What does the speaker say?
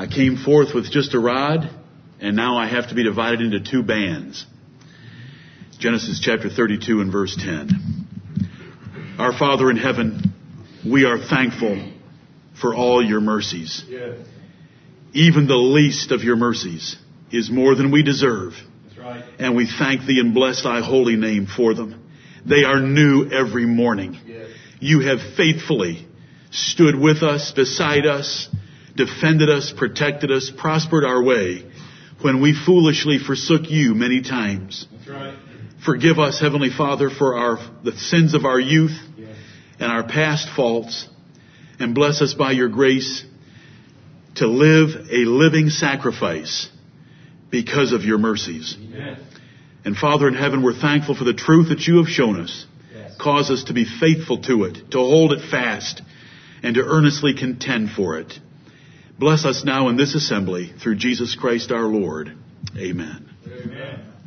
I came forth with just a rod, and now I have to be divided into two bands. Genesis chapter 32 and verse 10. Our Father in heaven, we are thankful for all your mercies. Yes. Even the least of your mercies is more than we deserve. That's right. And we thank thee and bless thy holy name for them. They are new every morning. Yes. You have faithfully stood with us, beside us, defended us, protected us, prospered our way when we foolishly forsook you many times. Right. Forgive us, Heavenly Father, for our, the sins of our youth Yes. and our past faults, and bless us by your grace to live a living sacrifice because of your mercies. Amen. And Father in heaven, we're thankful for the truth that you have shown us. Yes. Cause us to be faithful to it, to hold it fast, and to earnestly contend for it. Bless us now in this assembly through Jesus Christ our Lord. Amen. Amen.